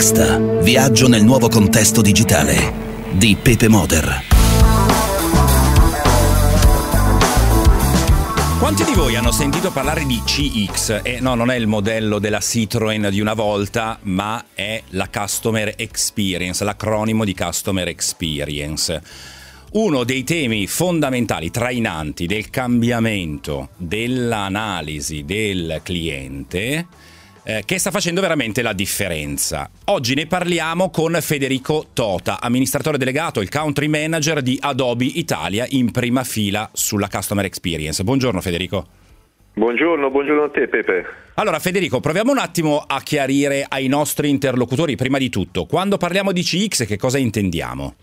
Next. Viaggio nel nuovo contesto digitale di Pepe Moder. Quanti di voi hanno sentito parlare di CX? E no, non è il modello della Citroën di una volta, ma è la Customer Experience, l'acronimo di Customer Experience. Uno dei temi fondamentali, trainanti del cambiamento, dell'analisi del cliente eh, che sta facendo veramente la differenza. Oggi ne parliamo con Federico Tota, amministratore delegato, il country manager di Adobe Italia in prima fila sulla Customer Experience. Buongiorno Federico. Buongiorno, buongiorno a te Pepe. Allora Federico, proviamo un attimo a chiarire ai nostri interlocutori, prima di tutto, quando parliamo di CX che cosa intendiamo?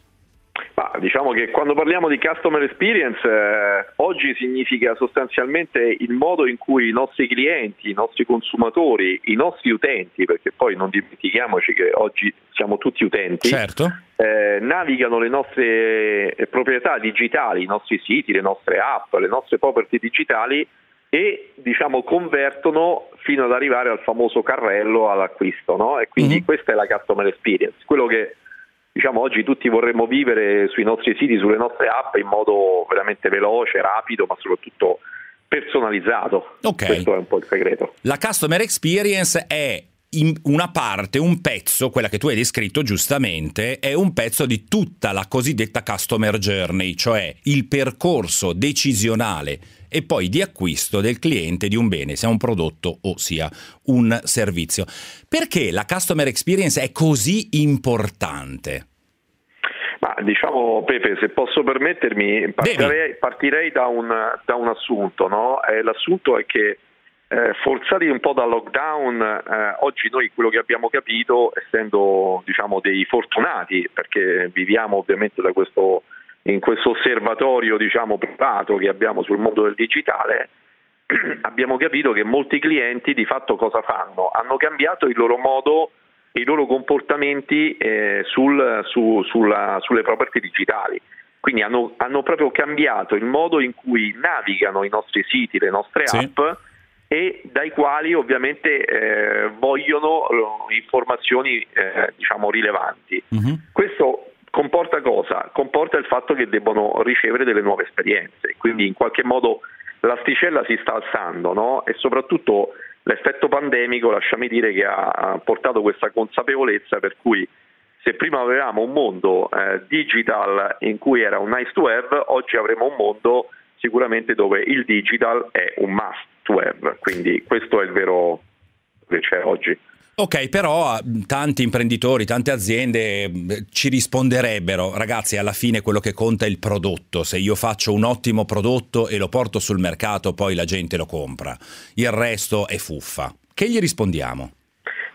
Ma diciamo che quando parliamo di customer experience eh, oggi significa sostanzialmente il modo in cui i nostri clienti, i nostri consumatori, i nostri utenti, perché poi non dimentichiamoci che oggi siamo tutti utenti, certo. eh, navigano le nostre eh, proprietà digitali, i nostri siti, le nostre app, le nostre property digitali e diciamo convertono fino ad arrivare al famoso carrello all'acquisto, no? E quindi mm-hmm. questa è la customer experience, quello che diciamo, oggi tutti vorremmo vivere sui nostri siti, sulle nostre app in modo veramente veloce, rapido, ma soprattutto personalizzato. Okay. Questo è un po' il segreto. La customer experience è una parte, un pezzo, quella che tu hai descritto giustamente, è un pezzo di tutta la cosiddetta customer journey, cioè il percorso decisionale e poi di acquisto del cliente di un bene, sia un prodotto o sia un servizio. Perché la customer experience è così importante? Ma diciamo Pepe, se posso permettermi, partirei, partirei da, un, da, un, assunto. No? Eh, l'assunto è che eh, forzati un po' dal lockdown, eh, oggi noi quello che abbiamo capito, essendo diciamo, dei fortunati, perché viviamo ovviamente da questo in questo osservatorio diciamo, privato che abbiamo sul mondo del digitale, abbiamo capito che molti clienti di fatto cosa fanno? Hanno cambiato il loro modo i loro comportamenti eh, sul, su, sulla, sulle property digitali. Quindi hanno, hanno, proprio cambiato il modo in cui navigano i nostri siti, le nostre app sì. E dai quali ovviamente eh, vogliono eh, informazioni eh, diciamo rilevanti. Mm-hmm. Questo comporta cosa? Comporta il fatto che debbono ricevere delle nuove esperienze, quindi in qualche modo l'asticella si sta alzando no? e soprattutto l'effetto pandemico, lasciami dire, che ha portato questa consapevolezza per cui se prima avevamo un mondo eh, digital in cui era un nice to have, oggi avremo un mondo sicuramente dove il digital è un must to have, quindi questo è il vero che c'è oggi. Ok, però tanti imprenditori, tante aziende ci risponderebbero, ragazzi, alla fine quello che conta è il prodotto. Se io faccio un ottimo prodotto e lo porto sul mercato, poi la gente lo compra. Il resto è fuffa. Che gli rispondiamo?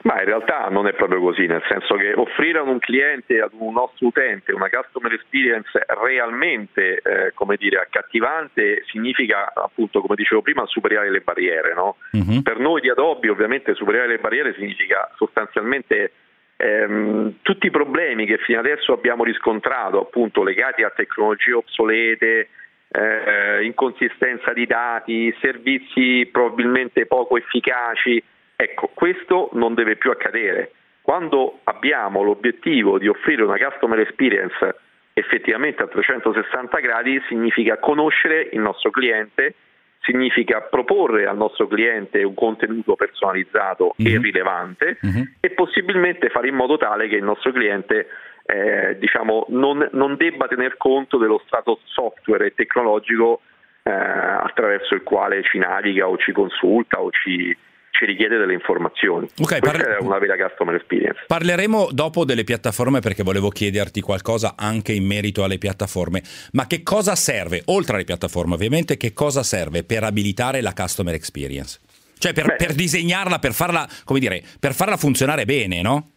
Ma in realtà non è proprio così, nel senso che offrire a un cliente, ad un nostro utente, una customer experience realmente eh, come dire, accattivante significa appunto, come dicevo prima, superare le barriere. No? Uh-huh. Per noi di Adobe ovviamente superare le barriere significa sostanzialmente ehm, tutti i problemi che fino adesso abbiamo riscontrato, appunto legati a tecnologie obsolete, eh, inconsistenza di dati, servizi probabilmente poco efficaci, Ecco, questo non deve più accadere. Quando abbiamo l'obiettivo di offrire una customer experience effettivamente a 360 gradi, significa conoscere il nostro cliente, significa proporre al nostro cliente un contenuto personalizzato mm-hmm. e mhm. rilevante mm-hmm. e possibilmente fare in modo tale che il nostro cliente eh, diciamo, non, non, debba tener conto dello stato software e tecnologico eh, attraverso il quale ci naviga o ci consulta o ci, ci richiede delle informazioni. Okay, è una vera customer experience. Parleremo dopo delle piattaforme perché volevo chiederti qualcosa anche in merito alle piattaforme. Ma che cosa serve, oltre alle piattaforme ovviamente, che cosa serve per abilitare la customer experience? Cioè per, per disegnarla, per farla, come dire, per farla funzionare bene, no?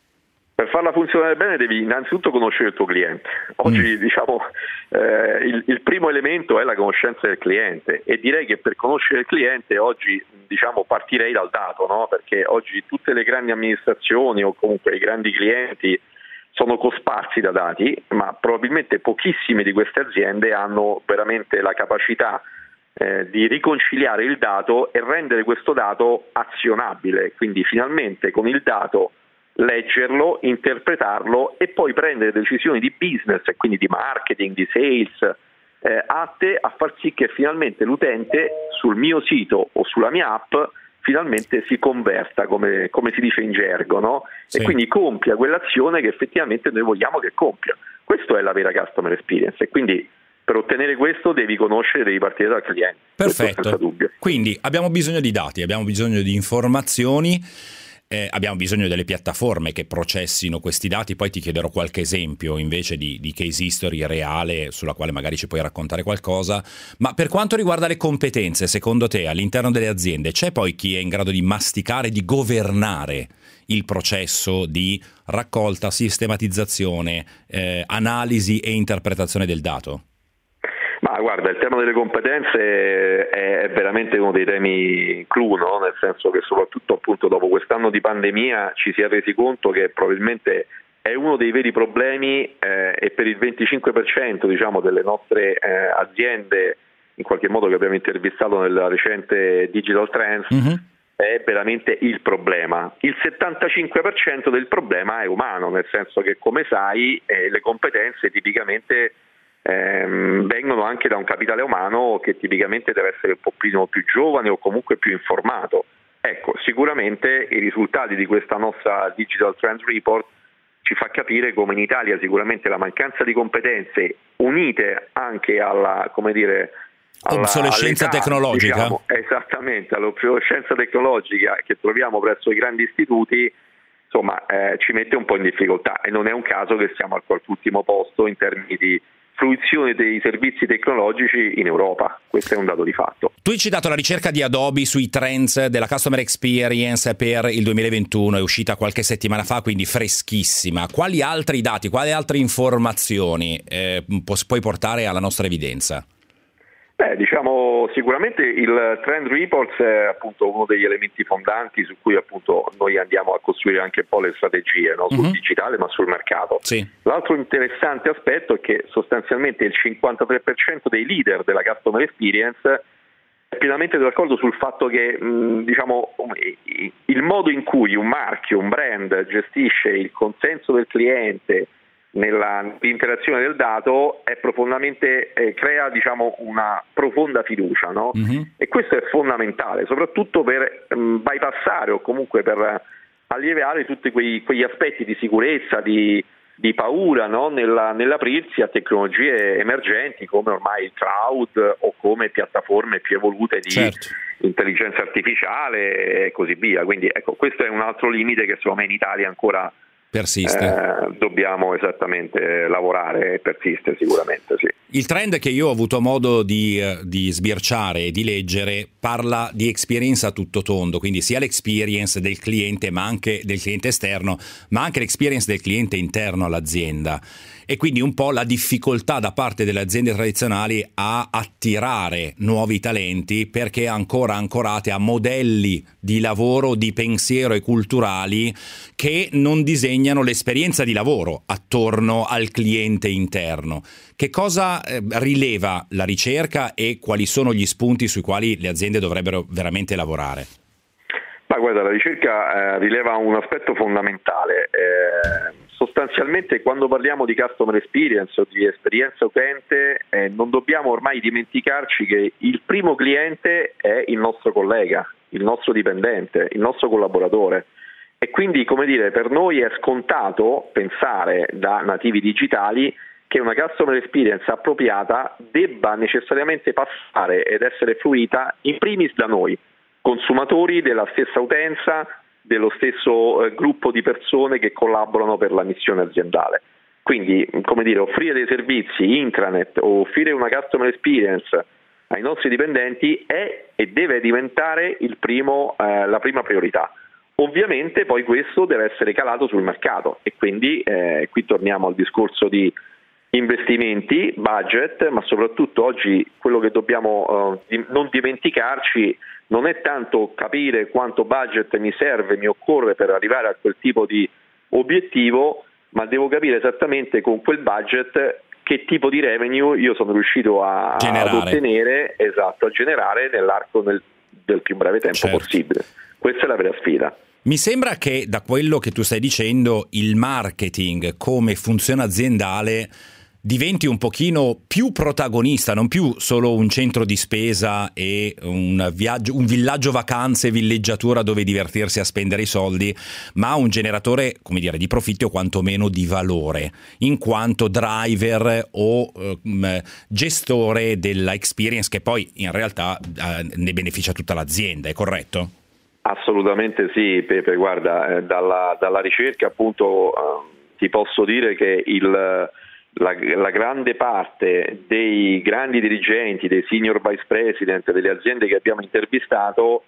Per farla funzionare bene devi innanzitutto conoscere il tuo cliente. Oggi mm. diciamo, eh, il, il, primo elemento è la conoscenza del cliente e direi che per conoscere il cliente oggi diciamo, partirei dal dato, no? perché oggi tutte le grandi amministrazioni o comunque i grandi clienti sono cosparsi da dati, ma probabilmente pochissime di queste aziende hanno veramente la capacità eh, di riconciliare il dato e rendere questo dato azionabile, quindi finalmente con il dato leggerlo, interpretarlo e poi prendere decisioni di business e quindi di marketing, di sales, eh, atte a far sì che finalmente l'utente sul mio sito o sulla mia app finalmente si converta, come, come si dice in gergo, no? sì. e quindi compia quell'azione che effettivamente noi vogliamo che compia. Questa è la vera customer experience e quindi per ottenere questo devi conoscere, devi partire dal cliente. Perfetto. Quindi abbiamo bisogno di dati, abbiamo bisogno di informazioni eh, abbiamo bisogno delle piattaforme che processino questi dati, poi ti chiederò qualche esempio invece di, di case history reale sulla quale magari ci puoi raccontare qualcosa, ma per quanto riguarda le competenze, secondo te all'interno delle aziende c'è poi chi è in grado di masticare, di governare il processo di raccolta, sistematizzazione, eh, analisi e interpretazione del dato? Ma guarda, il tema delle competenze è veramente uno dei temi clou, no? nel senso che soprattutto appunto dopo quest'anno di pandemia ci si è resi conto che probabilmente è uno dei veri problemi eh, e per il 25% diciamo, delle nostre eh, aziende, in qualche modo che abbiamo intervistato nella recente Digital Trends, mm-hmm. è veramente il problema. Il 75% del problema è umano, nel senso che come sai eh, le competenze tipicamente ehm, vengono anche da un capitale umano che tipicamente deve essere un po' più, giovane o comunque più informato. Ecco, sicuramente i risultati di questa nostra Digital Trends Report ci fa capire come in Italia sicuramente la mancanza di competenze unite anche alla, come dire, Obsolescenza tecnologica. Diciamo, esattamente, all'obsolescenza tecnologica che troviamo presso i grandi istituti, insomma, eh, ci mette un po' in difficoltà e non è un caso che siamo al quarto ultimo posto in termini di fruizione dei servizi tecnologici in Europa. Questo è un dato di fatto. Tu hai citato la ricerca di Adobe sui trends della Customer Experience per il 2021, è uscita qualche settimana fa, quindi freschissima. Quali altri dati, quali altre informazioni eh, puoi portare alla nostra evidenza? Beh, diciamo sicuramente il Trend Reports è appunto uno degli elementi fondanti su cui appunto noi andiamo a costruire anche un po' le strategie no? sul uh-huh. digitale ma sul mercato. Sì. L'altro interessante aspetto è che sostanzialmente il 53% dei leader della customer experience è pienamente d'accordo sul fatto che mh, diciamo, il modo in cui un marchio, un brand gestisce il consenso del cliente nell'interazione del dato è profondamente, eh, crea diciamo, una profonda fiducia no? mm-hmm. e questo è fondamentale soprattutto per mh, mm, bypassare o comunque per alleviare tutti quei, quegli aspetti di sicurezza, di, di paura no? Nella, nell'aprirsi a tecnologie emergenti come ormai il cloud o come piattaforme più evolute di certo. intelligenza artificiale e così via. Quindi ecco, questo è un altro limite che secondo me in Italia ancora Persiste. Eh, dobbiamo esattamente lavorare e persiste sicuramente, sì. Il trend che io ho avuto modo di, eh, di, sbirciare e di leggere parla di experience a tutto tondo, quindi sia l'experience del cliente, ma anche del cliente esterno, ma anche l'experience del cliente interno all'azienda e quindi un po' la difficoltà da parte delle aziende tradizionali a attirare nuovi talenti perché ancora ancorate a modelli di lavoro, di pensiero e culturali che non disegnano l'esperienza di lavoro attorno al cliente interno. Che cosa eh, rileva la ricerca e quali sono gli spunti sui quali le aziende dovrebbero veramente lavorare? Ma guarda, la ricerca eh, rileva un aspetto fondamentale. Eh, sostanzialmente quando parliamo di customer experience o di esperienza utente eh, non dobbiamo ormai dimenticarci che il primo cliente è il nostro collega, il nostro dipendente, il nostro collaboratore. E quindi, come dire, per noi è scontato pensare da nativi digitali che una customer experience appropriata debba necessariamente passare ed essere fruita in primis da noi, consumatori della stessa utenza, dello stesso eh, gruppo di persone che collaborano per la missione aziendale. Quindi, come dire, offrire dei servizi intranet o offrire una customer experience ai nostri dipendenti è e deve diventare primo, eh, la prima priorità. Ovviamente poi questo deve essere calato sul mercato e quindi eh, qui torniamo al discorso di investimenti, budget, ma soprattutto oggi quello che dobbiamo uh, non dimenticarci non è tanto capire quanto budget mi serve, mi occorre per arrivare a quel tipo di obiettivo, ma devo capire esattamente con quel budget che tipo di revenue io sono riuscito a, ad ottenere, esatto, a generare nell'arco del, del più breve tempo certo. possibile. Questa è la vera sfida. Mi sembra che da quello che tu stai dicendo il marketing come funzione aziendale diventi un pochino più protagonista, non più solo un centro di spesa e un, viaggio, un villaggio vacanze, villeggiatura dove divertirsi a spendere i soldi, ma un generatore, come dire, di profitto o quantomeno di valore, in quanto driver o um, gestore della experience che poi in realtà uh, ne beneficia tutta l'azienda, è corretto? Assolutamente sì, Pepe, guarda, eh, dalla, dalla, ricerca appunto eh, ti posso dire che il la, la, grande parte dei grandi dirigenti, dei senior vice president delle aziende che abbiamo intervistato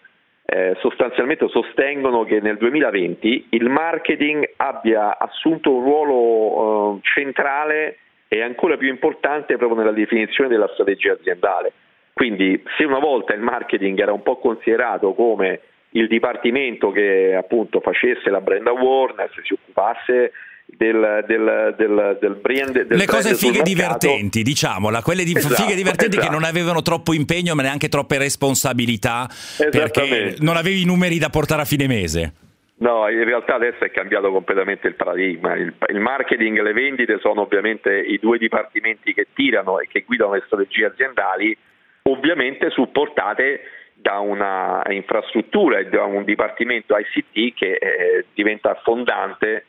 eh, sostanzialmente sostengono che nel 2020 il marketing abbia assunto un ruolo eh, centrale e ancora più importante proprio nella definizione della strategia aziendale. Quindi se una volta il marketing era un po' considerato come il dipartimento che appunto facesse la brand awareness, si occupasse del, del, del, del brand. Del Le cose fighe divertenti, diciamola, quelle di esatto, fighe divertenti esatto. che non avevano troppo impegno ma neanche troppe responsabilità perché non avevi i numeri da portare a fine mese. No, in realtà adesso è cambiato completamente il paradigma. Il, il, marketing e le vendite sono ovviamente i due dipartimenti che tirano e che guidano le strategie aziendali, ovviamente supportate da una infrastruttura e da un dipartimento ICT che eh, diventa fondante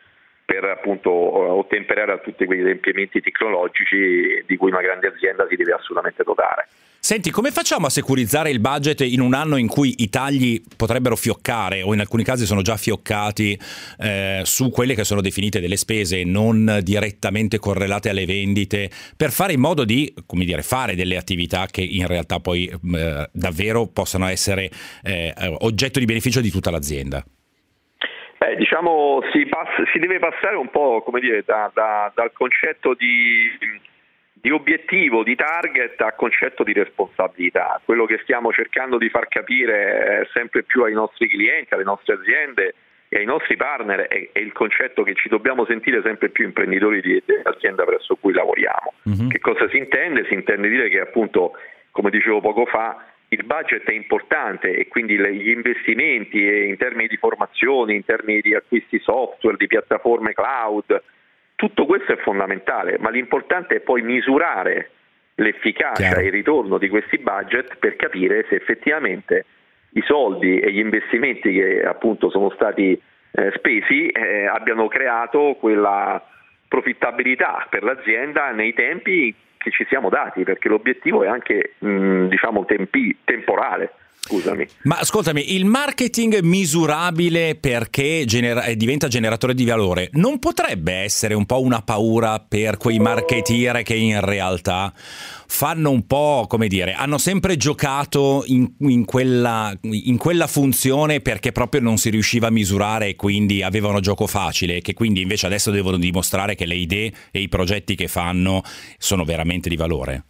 per appunto ottemperare a tutti quegli adempimenti tecnologici di cui una grande azienda si deve assolutamente dotare. Senti, come facciamo a securizzare il budget in un anno in cui i tagli potrebbero fioccare o in alcuni casi sono già fioccati eh, su quelle che sono definite delle spese non direttamente correlate alle vendite per fare in modo di, come dire, fare delle attività che in realtà poi eh, davvero possano essere eh, oggetto di beneficio di tutta l'azienda? Diciamo si, passa, si, deve passare un po' come dire, da, da, dal concetto di, di, obiettivo, di target al concetto di responsabilità. Quello che stiamo cercando di far capire sempre più ai nostri clienti, alle nostre aziende e ai nostri partner è, è il concetto che ci dobbiamo sentire sempre più imprenditori di, dell'azienda presso cui lavoriamo. Mm-hmm. Che cosa si intende? Si intende dire che appunto, come dicevo poco fa, il budget è importante e quindi gli investimenti in termini di formazione, in termini di acquisti software, di piattaforme cloud, tutto questo è fondamentale, ma l'importante è poi misurare l'efficacia e il ritorno di questi budget per capire se effettivamente i soldi e gli investimenti che appunto sono stati eh, spesi eh, abbiano creato quella profittabilità per l'azienda nei tempi che ci siamo dati, perché l'obiettivo è anche mh, diciamo tempi, temporale. Scusami. Ma ascoltami, il marketing misurabile perché genera- diventa generatore di valore non potrebbe essere un po' una paura per quei marketeer che in realtà fanno un po', come dire, hanno sempre giocato in, in, quella, in quella funzione perché proprio non si riusciva a misurare e quindi avevano gioco facile, che quindi invece adesso devono dimostrare che le idee e i progetti che fanno sono veramente di valore?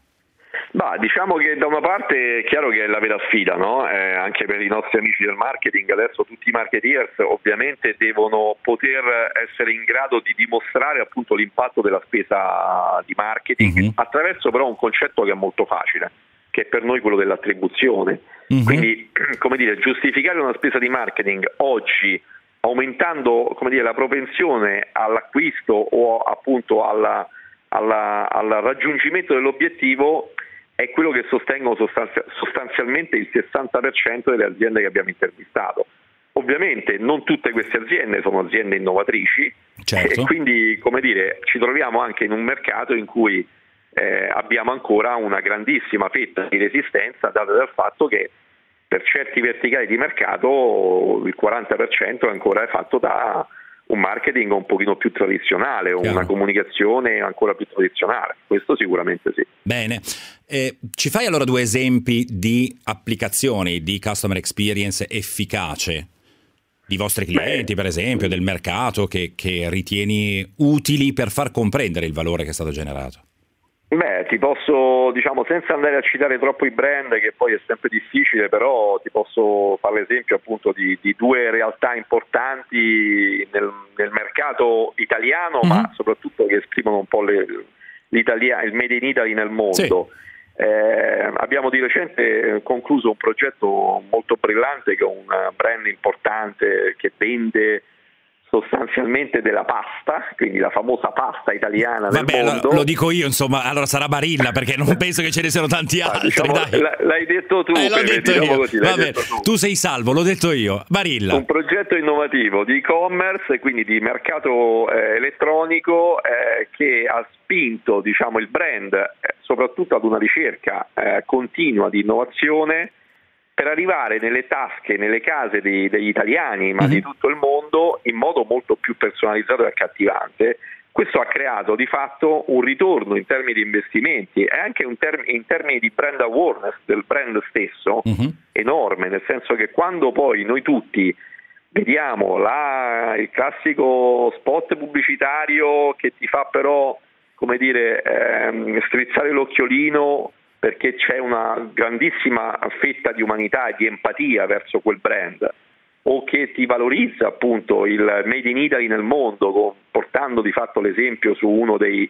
Bah, diciamo che da una parte è chiaro che è la vera sfida, no? eh, anche per i nostri amici del marketing, adesso tutti i marketeers ovviamente devono poter essere in grado di dimostrare appunto l'impatto della spesa di marketing mm-hmm. attraverso però un concetto che è molto facile, che è per noi quello dell'attribuzione. Mm-hmm. Quindi, come dire, giustificare una spesa di marketing oggi aumentando dire, la propensione all'acquisto o appunto alla, alla, al raggiungimento dell'obiettivo è quello che sostengono sostanzialmente il 60% delle aziende che abbiamo intervistato. Ovviamente non tutte queste aziende sono aziende innovatrici certo. e quindi come dire, ci troviamo anche in un mercato in cui eh, abbiamo ancora una grandissima fetta di resistenza data dal fatto che per certi verticali di mercato il 40% ancora è fatto da un marketing un pochino più tradizionale, Chiaro. una comunicazione ancora più tradizionale, questo sicuramente sì. Bene, eh, ci fai allora due esempi di applicazioni di customer experience efficace di vostri clienti, Beh. per esempio, del mercato che, che ritieni utili per far comprendere il valore che è stato generato? Beh, ti posso, diciamo, senza andare a citare troppo i brand, che poi è sempre difficile, però ti posso fare l'esempio appunto di, di due realtà importanti nel, nel mercato italiano, mm-hmm. ma soprattutto che esprimono un po' le, il Made in Italy nel mondo. Sì. Eh, abbiamo di recente concluso un progetto molto brillante che è un brand importante che vende sostanzialmente della pasta, quindi la famosa pasta italiana Vabbè, del mondo. Lo, lo, dico io, insomma, allora sarà Barilla perché non penso che ce ne siano tanti ah, altri. Diciamo, l'hai detto tu, eh, l'ho detto diciamo io. Così, detto tu. tu. sei salvo, l'ho detto io. Barilla. Un progetto innovativo di e-commerce quindi di mercato eh, elettronico eh, che ha spinto diciamo, il brand eh, soprattutto ad una ricerca eh, continua di innovazione per arrivare nelle tasche, nelle case dei, degli italiani, ma mm-hmm. di tutto il mondo, in modo molto più personalizzato e accattivante. Questo ha creato di fatto un ritorno in termini di investimenti e anche term- in termini di brand awareness del brand stesso mm-hmm. enorme, nel senso che quando poi noi tutti vediamo la, il classico spot pubblicitario che ti fa però come dire, ehm, strizzare l'occhiolino perché c'è una grandissima fetta di umanità e di empatia verso quel brand o che ti valorizza appunto il Made in Italy nel mondo, portando di fatto l'esempio su uno dei,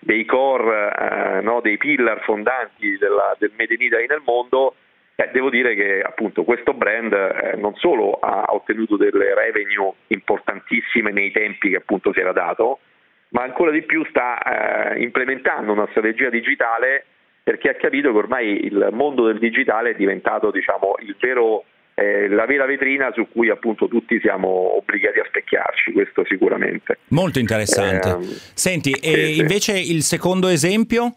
dei core, eh, no, dei pillar fondanti della, del Made in Italy nel mondo, eh, devo dire che appunto questo brand eh, non solo ha ottenuto delle revenue importantissime nei tempi che appunto si era dato, ma ancora di più sta eh, implementando una strategia digitale perché ha capito che ormai il mondo del digitale è diventato diciamo, vero, eh, la vera vetrina su cui appunto tutti siamo obbligati a specchiarci, questo sicuramente. Molto interessante. Eh, Senti, sì, e sì. invece il secondo esempio?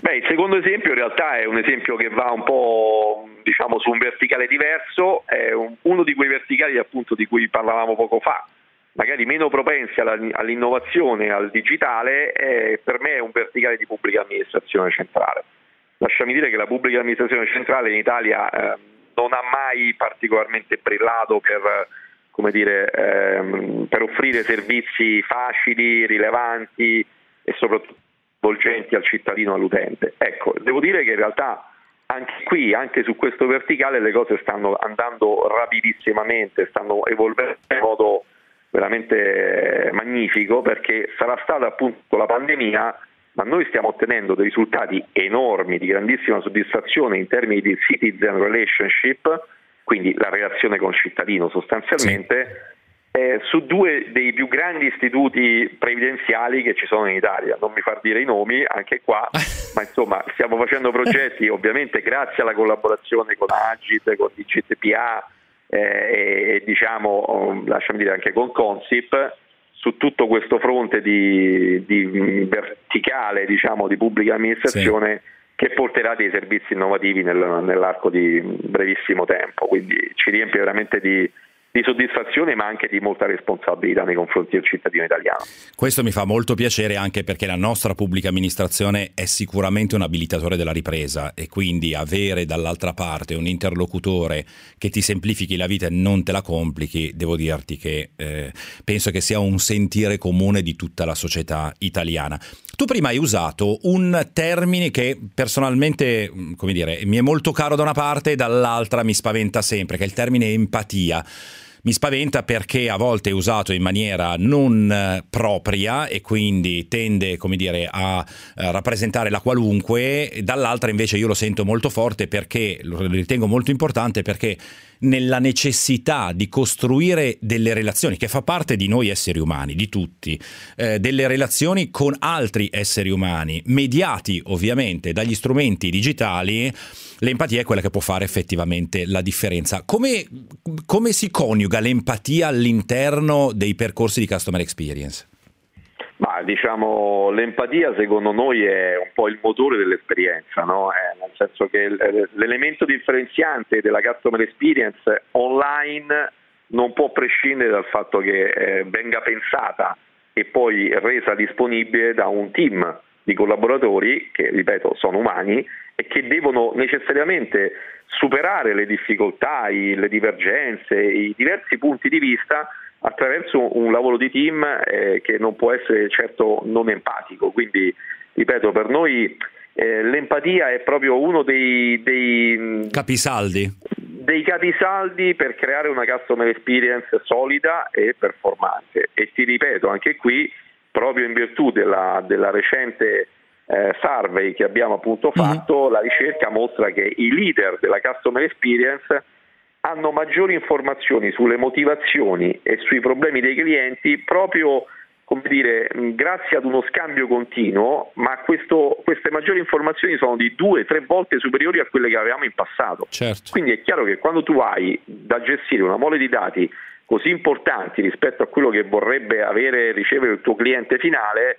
Beh, il secondo esempio in realtà è un esempio che va un po' diciamo, su un verticale diverso, è un, uno di quei verticali appunto di cui parlavamo poco fa, magari meno propensi all'innovazione al digitale, eh, per me è un verticale di pubblica amministrazione centrale. Lasciami dire che la pubblica amministrazione centrale in Italia eh, non ha mai particolarmente brillato per, dire, ehm, per offrire servizi facili, rilevanti e soprattutto volgenti al cittadino, all'utente. Ecco, devo dire che in realtà anche qui, anche su questo verticale, le cose stanno andando rapidissimamente, stanno evolvendo in modo veramente magnifico perché sarà stata appunto la pandemia, ma noi stiamo ottenendo dei risultati enormi di grandissima soddisfazione in termini di citizen relationship, quindi la relazione con il cittadino sostanzialmente. Sì. Eh, su due dei più grandi istituti previdenziali che ci sono in Italia. Non mi far dire i nomi anche qua, ma insomma stiamo facendo progetti ovviamente grazie alla collaborazione con Agit, con DGTPA, e diciamo, lasciami dire anche con Consip, su tutto questo fronte di, di verticale diciamo, di pubblica amministrazione sì. che porterà dei servizi innovativi nel, nell'arco di brevissimo tempo. Quindi ci riempie veramente di, di soddisfazione ma anche di molta responsabilità nei confronti del cittadino italiano. Questo mi fa molto piacere anche perché la nostra pubblica amministrazione è sicuramente un abilitatore della ripresa e quindi avere dall'altra parte un interlocutore che ti semplifichi la vita e non te la complichi, devo dirti che eh, penso che sia un sentire comune di tutta la società italiana. Tu prima hai usato un termine che personalmente, come dire, mi è molto caro da una parte e dall'altra mi spaventa sempre, che è il termine empatia mi spaventa perché a volte è usato in maniera non eh, propria e quindi tende, come dire, a, a rappresentare la qualunque, dall'altra invece io lo sento molto forte perché lo ritengo molto importante perché nella necessità di costruire delle relazioni che fa parte di noi esseri umani, di tutti, eh, delle relazioni con altri esseri umani, mediati ovviamente dagli strumenti digitali, l'empatia è quella che può fare effettivamente la differenza. Come, come si coniuga l'empatia all'interno dei percorsi di customer experience? Ma diciamo l'empatia secondo noi è un po' il motore dell'esperienza, no? eh, nel senso che l'elemento differenziante della customer experience online non può prescindere dal fatto che eh, venga pensata e poi resa disponibile da un team di collaboratori che, ripeto, sono umani e che devono necessariamente superare le difficoltà, le divergenze, i diversi punti di vista attraverso un lavoro di team eh, che non può essere certo non empatico. Quindi, ripeto, per noi eh, l'empatia è proprio uno dei, dei capisaldi. dei capisaldi per creare una customer experience solida e performante. E ti ripeto, anche qui, proprio in virtù della, della recente eh, survey che abbiamo appunto mhm. fatto, mm-hmm. la ricerca mostra che i leader della customer experience hanno maggiori informazioni sulle motivazioni e sui problemi dei clienti proprio come dire, grazie ad uno scambio continuo, ma questo, queste maggiori informazioni sono di due, tre volte superiori a quelle che avevamo in passato. Certo. Quindi è chiaro che quando tu hai da gestire una mole di dati così importanti rispetto a quello che vorrebbe avere ricevere il tuo cliente finale,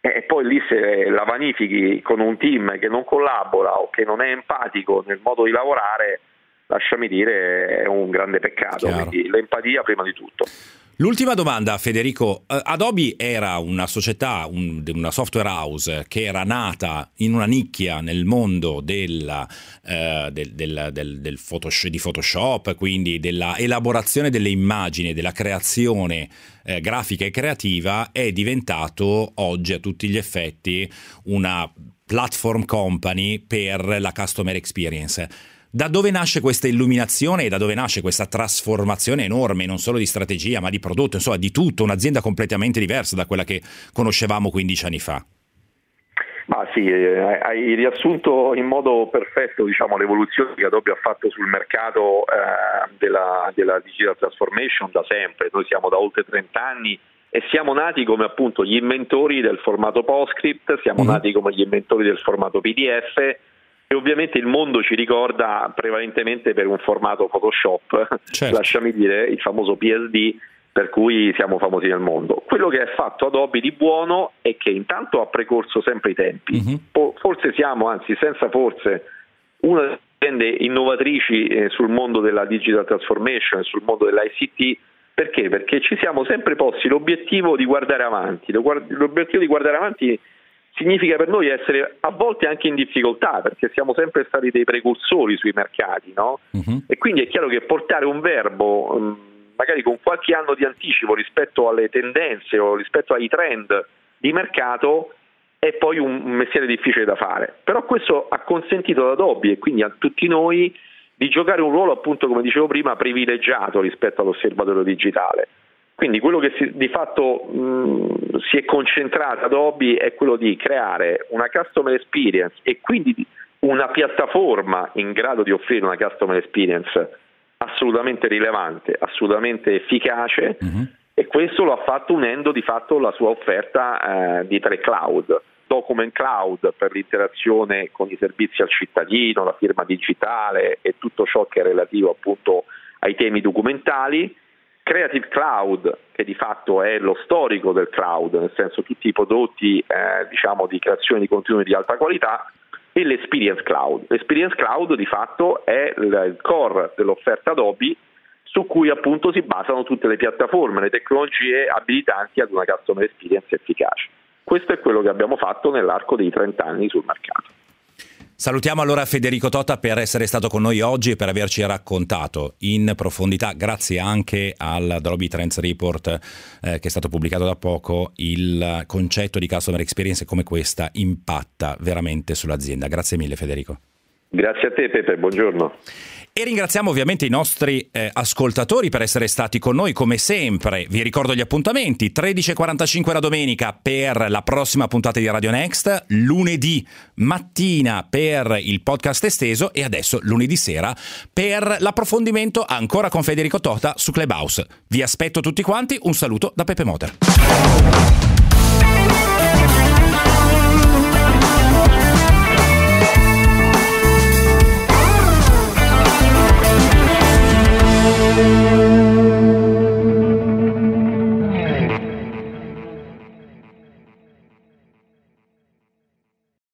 eh, e poi lì se la vanifichi con un team che non collabora o che non è empatico nel modo di lavorare, lasciami dire, è un grande peccato. Chiaro. Quindi l'empatia prima di tutto. L'ultima domanda, Federico. Uh, Adobe era una società, un, una software house che era nata in una nicchia nel mondo della, uh, del, del, del, del Photoshop, di Photoshop, quindi della elaborazione delle immagini, della creazione uh, grafica e creativa, è diventato oggi a tutti gli effetti una platform company per la customer experience. Da dove nasce questa illuminazione e da dove nasce questa trasformazione enorme, non solo di strategia, ma di prodotto, insomma di tutto, un'azienda completamente diversa da quella che conoscevamo 15 anni fa? Ma sì, eh, hai riassunto in modo perfetto diciamo, l'evoluzione che Adobe ha fatto sul mercato eh, della, della digital transformation da sempre. Noi siamo da oltre 30 anni e siamo nati come appunto gli inventori del formato PostScript, siamo mm-hmm. nati come gli inventori del formato PDF e ovviamente il mondo ci ricorda prevalentemente per un formato Photoshop, certo. lasciami dire il famoso PSD per cui siamo famosi nel mondo. Quello che ha fatto Adobe di buono è che intanto ha precorso sempre i tempi, mm-hmm. forse siamo, anzi senza forse, una delle aziende innovatrici eh, sul mondo della digital transformation, sul mondo dell'ICT, perché? Perché ci siamo sempre posti l'obiettivo di guardare avanti, l'obiettivo di guardare avanti significa per noi essere a volte anche in difficoltà perché siamo sempre stati dei precursori sui mercati no? uh-huh. e quindi è chiaro che portare un verbo mm, magari con qualche anno di anticipo rispetto alle tendenze o rispetto ai trend di mercato è poi un mestiere difficile da fare però questo ha consentito ad Adobe e quindi a tutti noi di giocare un ruolo appunto come dicevo prima privilegiato rispetto all'osservatorio digitale quindi quello che si, di fatto mh, si è concentrato Adobe è quello di creare una customer experience e quindi una piattaforma in grado di offrire una customer experience assolutamente rilevante, assolutamente efficace uh-huh. e questo lo ha fatto unendo di fatto la sua offerta eh, di tre cloud. Document Cloud per l'interazione con i servizi al cittadino, la firma digitale e tutto ciò che è relativo appunto ai temi documentali, Creative Cloud, che di fatto è lo storico del cloud, nel senso tutti i prodotti eh, diciamo, di creazione di contenuti di alta qualità, e l'Experience Cloud. L'Experience Cloud di fatto è il core dell'offerta Adobe su cui appunto si basano tutte le piattaforme, le tecnologie abilitanti ad una customer experience efficace. Questo è quello che abbiamo fatto nell'arco dei 30 anni sul mercato. Salutiamo allora Federico Tota per essere stato con noi oggi e per averci raccontato in profondità, grazie anche al Adobe Trends Report eh, che è stato pubblicato da poco, il concetto di customer experience e come questa impatta veramente sull'azienda. Grazie mille Federico. Grazie a te Pepe, buongiorno. E ringraziamo ovviamente i nostri eh, ascoltatori per essere stati con noi come sempre. Vi ricordo gli appuntamenti: 13.45 la domenica per la prossima puntata di Radio Next, lunedì mattina per il podcast esteso e adesso lunedì sera per l'approfondimento ancora con Federico Tota su Clubhouse. Vi aspetto tutti quanti, un saluto da Pepe Motor. Música